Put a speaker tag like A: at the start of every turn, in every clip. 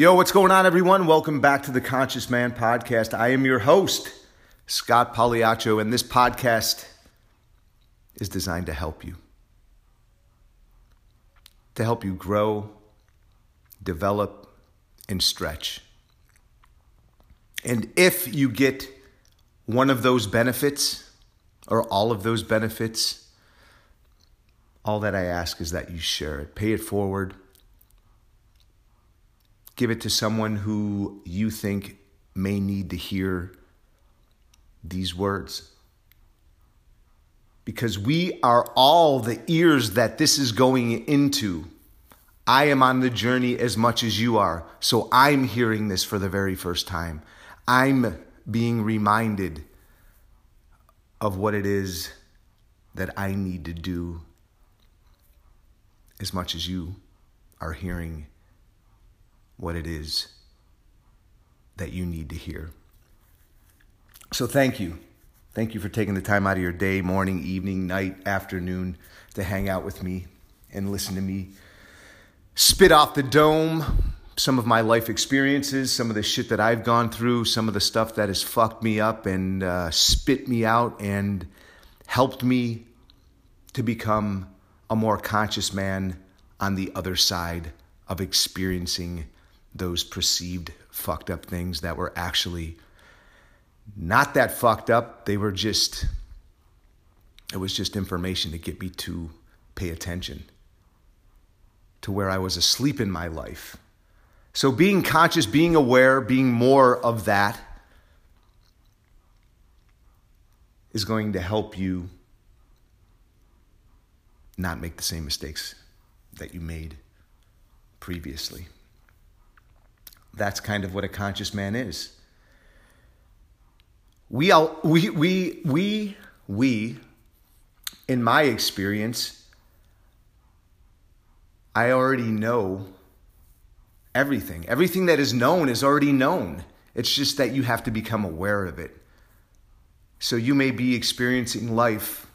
A: Yo, what's going on, everyone? Welcome back to the Conscious Man Podcast. I am your host, Scott Pagliaccio, and this podcast is designed to help you. To help you grow, develop, and stretch. And if you get one of those benefits, or all of those benefits, all that I ask is that you share it, pay it forward give it to someone who you think may need to hear these words. Because we are all the ears that this is going into. I am on the journey as much as you are. So I'm hearing this for the very first time. I'm being reminded of what it is that I need to do as much as you are hearing what it is that you need to hear. So thank you. Thank you for taking the time out of your day, morning, evening, night, afternoon to hang out with me and listen to me spit off the dome some of my life experiences, some of the shit that I've gone through, some of the stuff that has fucked me up and uh, spit me out and helped me to become a more conscious man on the other side of experiencing those perceived fucked up things that were actually not that fucked up. They were just, it was just information to get me to pay attention to where I was asleep in my life. So being conscious, being aware, being more of that is going to help you not make the same mistakes that you made previously. That's kind of what a conscious man is. We, all, we, we, we, we, in my experience, I already know everything. Everything that is known is already known. It's just that you have to become aware of it. So you may be experiencing life,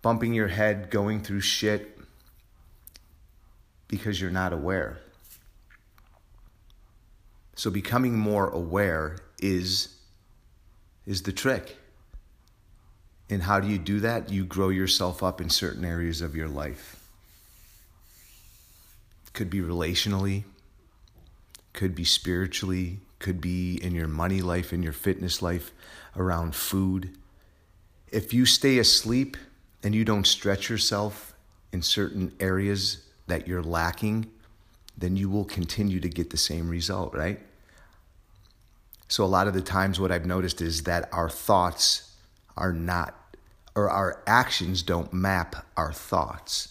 A: bumping your head, going through shit because you're not aware. So becoming more aware is is the trick. And how do you do that? You grow yourself up in certain areas of your life. Could be relationally, could be spiritually, could be in your money life, in your fitness life, around food. If you stay asleep and you don't stretch yourself in certain areas that you're lacking, then you will continue to get the same result, right? So, a lot of the times, what I've noticed is that our thoughts are not, or our actions don't map our thoughts.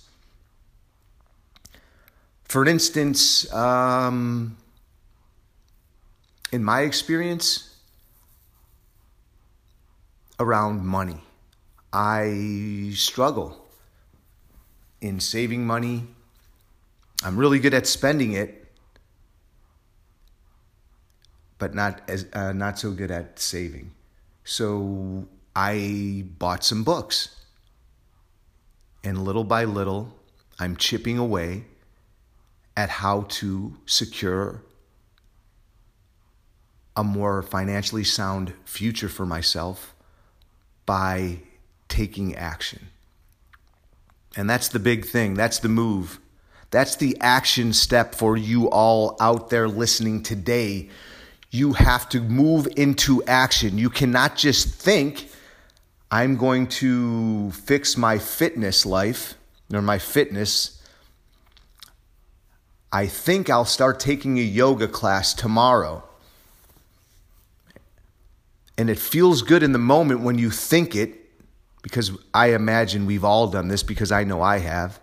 A: For instance, um, in my experience, around money, I struggle in saving money I'm really good at spending it, but not as uh, not so good at saving. So I bought some books, and little by little, I'm chipping away at how to secure a more financially sound future for myself by taking action. And that's the big thing. That's the move that's the action step for you all out there listening today. You have to move into action. You cannot just think, I'm going to fix my fitness life or my fitness. I think I'll start taking a yoga class tomorrow. And it feels good in the moment when you think it, because I imagine we've all done this because I know I have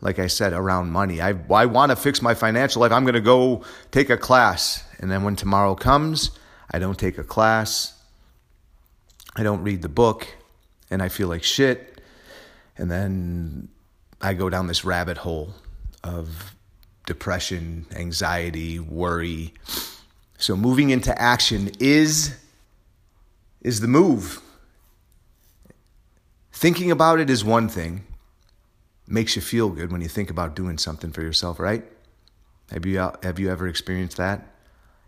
A: like I said, around money. I, I want to fix my financial life. I'm going to go take a class. And then when tomorrow comes, I don't take a class. I don't read the book and I feel like shit. And then I go down this rabbit hole of depression, anxiety, worry. So moving into action is is the move. Thinking about it is one thing makes you feel good when you think about doing something for yourself, right? Have you have you ever experienced that?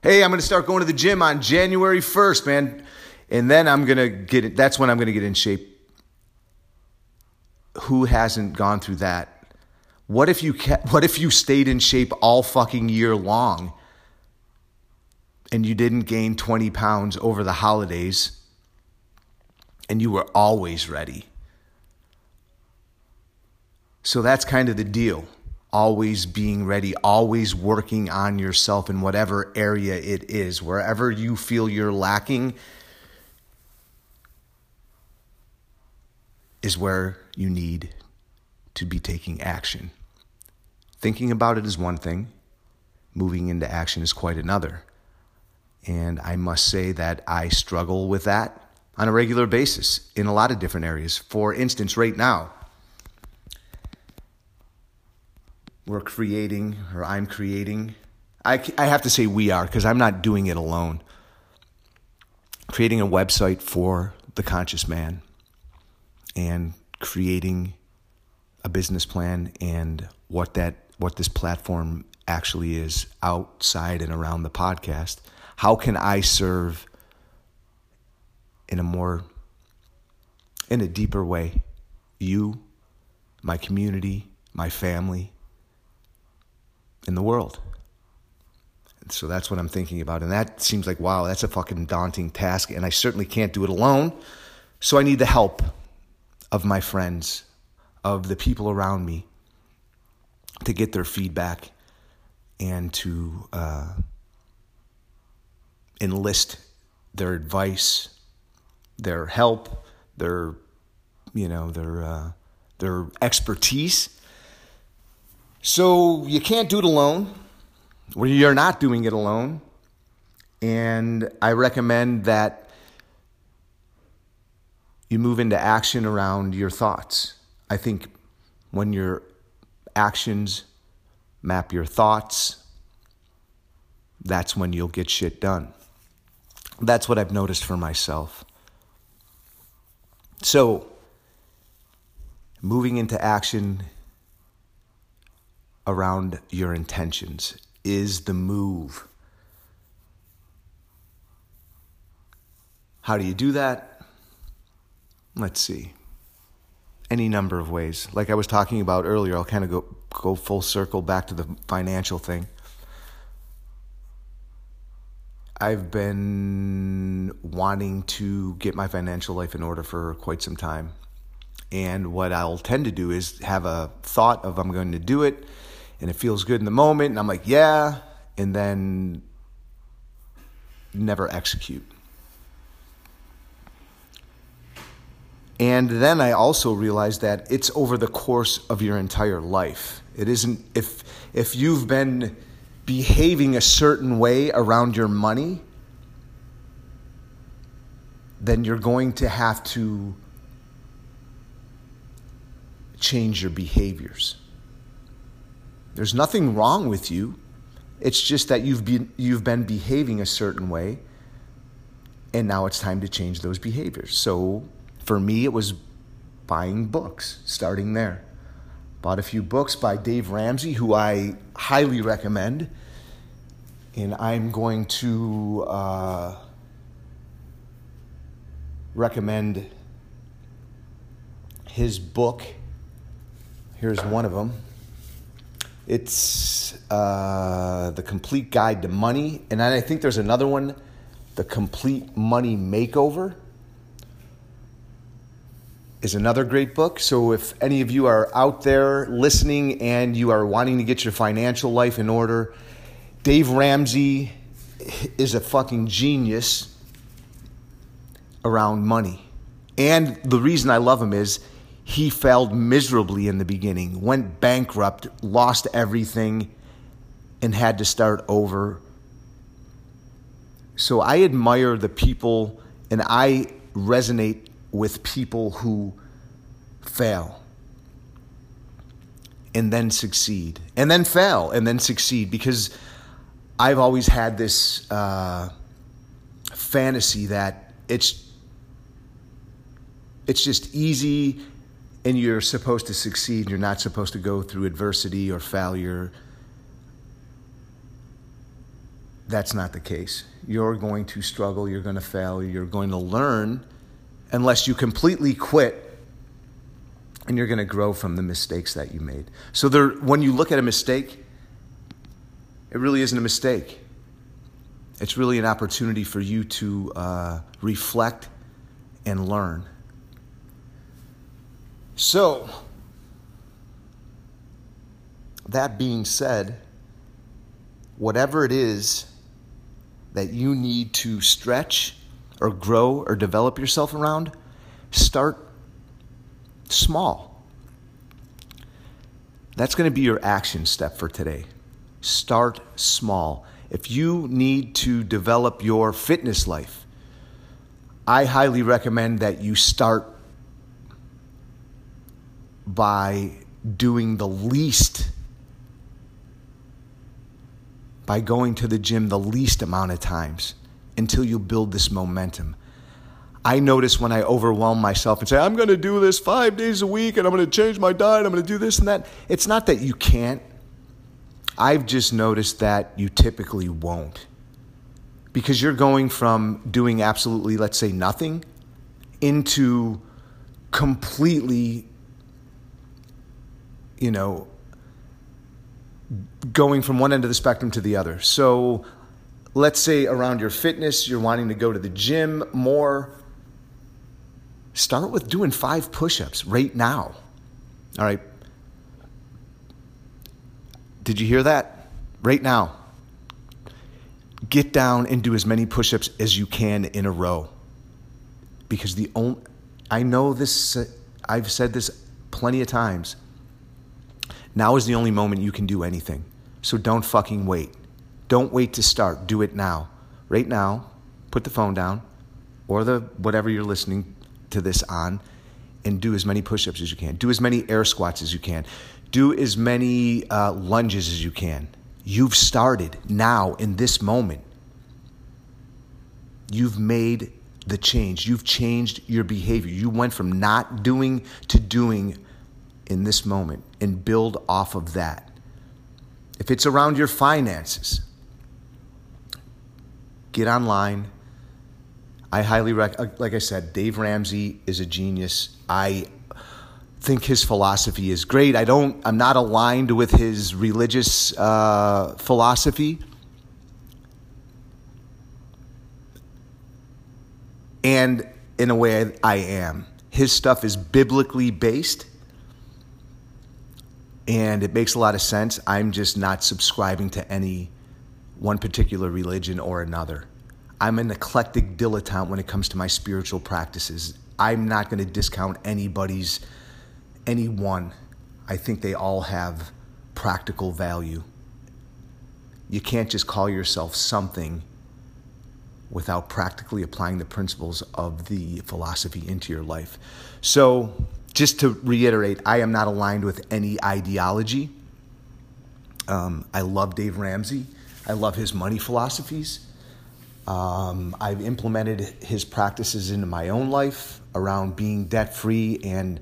A: Hey, I'm going to start going to the gym on January 1st, man. And then I'm going to get it. That's when I'm going to get in shape. Who hasn't gone through that? What if you kept, what if you stayed in shape all fucking year long and you didn't gain 20 pounds over the holidays and you were always ready? So that's kind of the deal. Always being ready, always working on yourself in whatever area it is. Wherever you feel you're lacking is where you need to be taking action. Thinking about it is one thing, moving into action is quite another. And I must say that I struggle with that on a regular basis in a lot of different areas. For instance, right now, we're creating, or I'm creating. I, I have to say we are because I'm not doing it alone. Creating a website for the conscious man and creating a business plan and what that what this platform actually is outside and around the podcast. How can I serve in a more in a deeper way you, my community, my family, in the world. So that's what I'm thinking about. And that seems like, wow, that's a fucking daunting task. And I certainly can't do it alone. So I need the help of my friends, of the people around me to get their feedback and to uh, enlist their advice, their help, their, you know, their, uh, their expertise so you can't do it alone, you're not doing it alone. And I recommend that you move into action around your thoughts. I think when your actions map your thoughts, that's when you'll get shit done. That's what I've noticed for myself. So, moving into action around your intentions is the move. How do you do that? Let's see. Any number of ways. Like I was talking about earlier, I'll kind of go, go full circle back to the financial thing. I've been wanting to get my financial life in order for quite some time. And what I'll tend to do is have a thought of I'm going to do it and it feels good in the moment. And I'm like, yeah. And then never execute. And then I also realized that it's over the course of your entire life. It isn't if if you've been behaving a certain way around your money, then you're going to have to change your behaviors. There's nothing wrong with you. It's just that you've been, you've been behaving a certain way, and now it's time to change those behaviors. So for me, it was buying books, starting there. Bought a few books by Dave Ramsey, who I highly recommend. And I'm going to uh, recommend his book. Here's one of them. It's uh, The Complete Guide to Money. And I think there's another one, The Complete Money Makeover is another great book. So if any of you are out there listening and you are wanting to get your financial life in order, Dave Ramsey is a fucking genius around money. And the reason I love him is he failed miserably in the beginning, went bankrupt, lost everything, and had to start over. So I admire the people and I resonate with people who fail and then succeed, and then fail and then succeed because I've always had this uh, fantasy that it's it's just easy and you're supposed to succeed. You're not supposed to go through adversity or failure. that's not the case. You're going to struggle, you're going to fail, you're going to learn unless you completely quit and you're going to grow from the mistakes that you made. So there, when you look at a mistake, it really isn't a mistake. It's really an opportunity for you to uh, reflect and learn. So, that being said, whatever it is that you need to stretch or grow or develop yourself around, start small. That's going to be your action step for today. Start small. If you need to develop your fitness life, I highly recommend that you start by doing the least, by going to the gym the least amount of times until you build this momentum. I notice when I overwhelm myself and say, I'm going to do this five days a week and I'm going to change my diet, I'm going to do this and that. It's not that you can't. I've just noticed that you typically won't. Because you're going from doing absolutely, let's say, nothing into completely, you know, going from one end of the spectrum to the other. So let's say around your fitness, you're wanting to go to the gym more Start with doing five push ups right now. All right. Did you hear that? Right now. Get down and do as many push ups as you can in a row. Because the only, I know this, I've said this plenty of times. Now is the only moment you can do anything. So don't fucking wait. Don't wait to start. Do it now. Right now, put the phone down or the whatever you're listening to this on and do as many push ups as you can. Do as many air squats as you can. Do as many uh, lunges as you can. You've started now in this moment. You've made the change. You've changed your behavior. You went from not doing to doing in this moment and build off of that. If it's around your finances, get online I highly rec. Uh, like I said, Dave Ramsey is a genius. I think his philosophy is great. I don't. I'm not aligned with his religious uh, philosophy. And in a way, I am. His stuff is biblically based, and it makes a lot of sense. I'm just not subscribing to any one particular religion or another. I'm an eclectic dilettante when it comes to my spiritual practices. I'm not going to discount anybody's, any one. I think they all have practical value. You can't just call yourself something without practically applying the principles of the philosophy into your life. So, just to reiterate, I am not aligned with any ideology. Um, I love Dave Ramsey. I love his money philosophies. Um, I've implemented his practices into my own life around being debt free and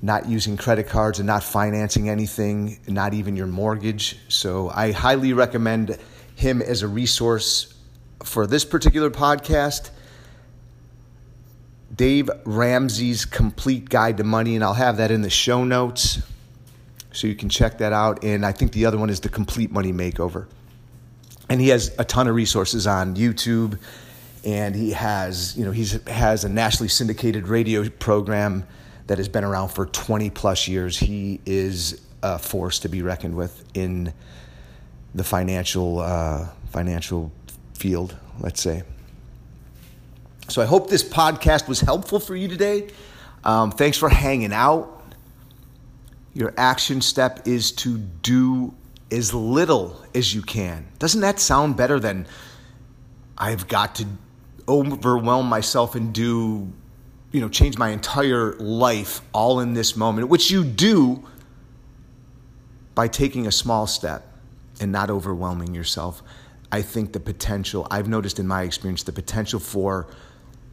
A: not using credit cards and not financing anything, not even your mortgage. So I highly recommend him as a resource for this particular podcast. Dave Ramsey's Complete Guide to Money, and I'll have that in the show notes so you can check that out. And I think the other one is The Complete Money Makeover and he has a ton of resources on YouTube, and he has you know he has a nationally syndicated radio program that has been around for 20 plus years. He is a force to be reckoned with in the financial uh, financial field, let's say. So I hope this podcast was helpful for you today. Um, thanks for hanging out. Your action step is to do as little as you can. Doesn't that sound better than I've got to overwhelm myself and do, you know, change my entire life all in this moment, which you do by taking a small step and not overwhelming yourself. I think the potential, I've noticed in my experience, the potential for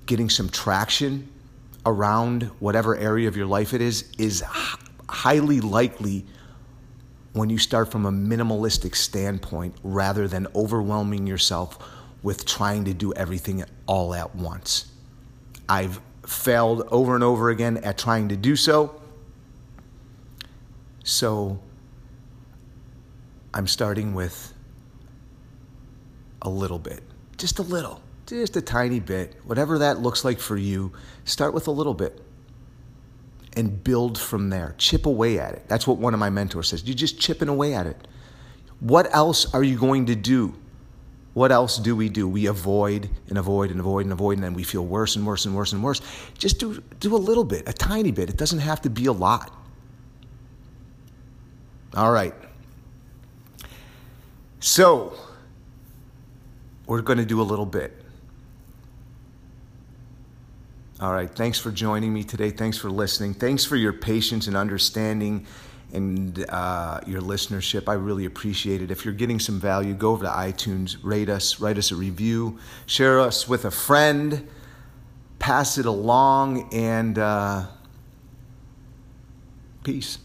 A: getting some traction around whatever area of your life it is, is highly likely when you start from a minimalistic standpoint rather than overwhelming yourself with trying to do everything all at once. I've failed over and over again at trying to do so. So I'm starting with a little bit, just a little, just a tiny bit, whatever that looks like for you. Start with a little bit and build from there. Chip away at it. That's what one of my mentors says. You're just chipping away at it. What else are you going to do? What else do we do? We avoid and avoid and avoid and avoid, and then we feel worse and worse and worse and worse. Just do, do a little bit, a tiny bit. It doesn't have to be a lot. All right. So, we're going to do a little bit. All right. Thanks for joining me today. Thanks for listening. Thanks for your patience and understanding and uh, your listenership. I really appreciate it. If you're getting some value, go over to iTunes, rate us, write us a review, share us with a friend, pass it along, and uh, peace.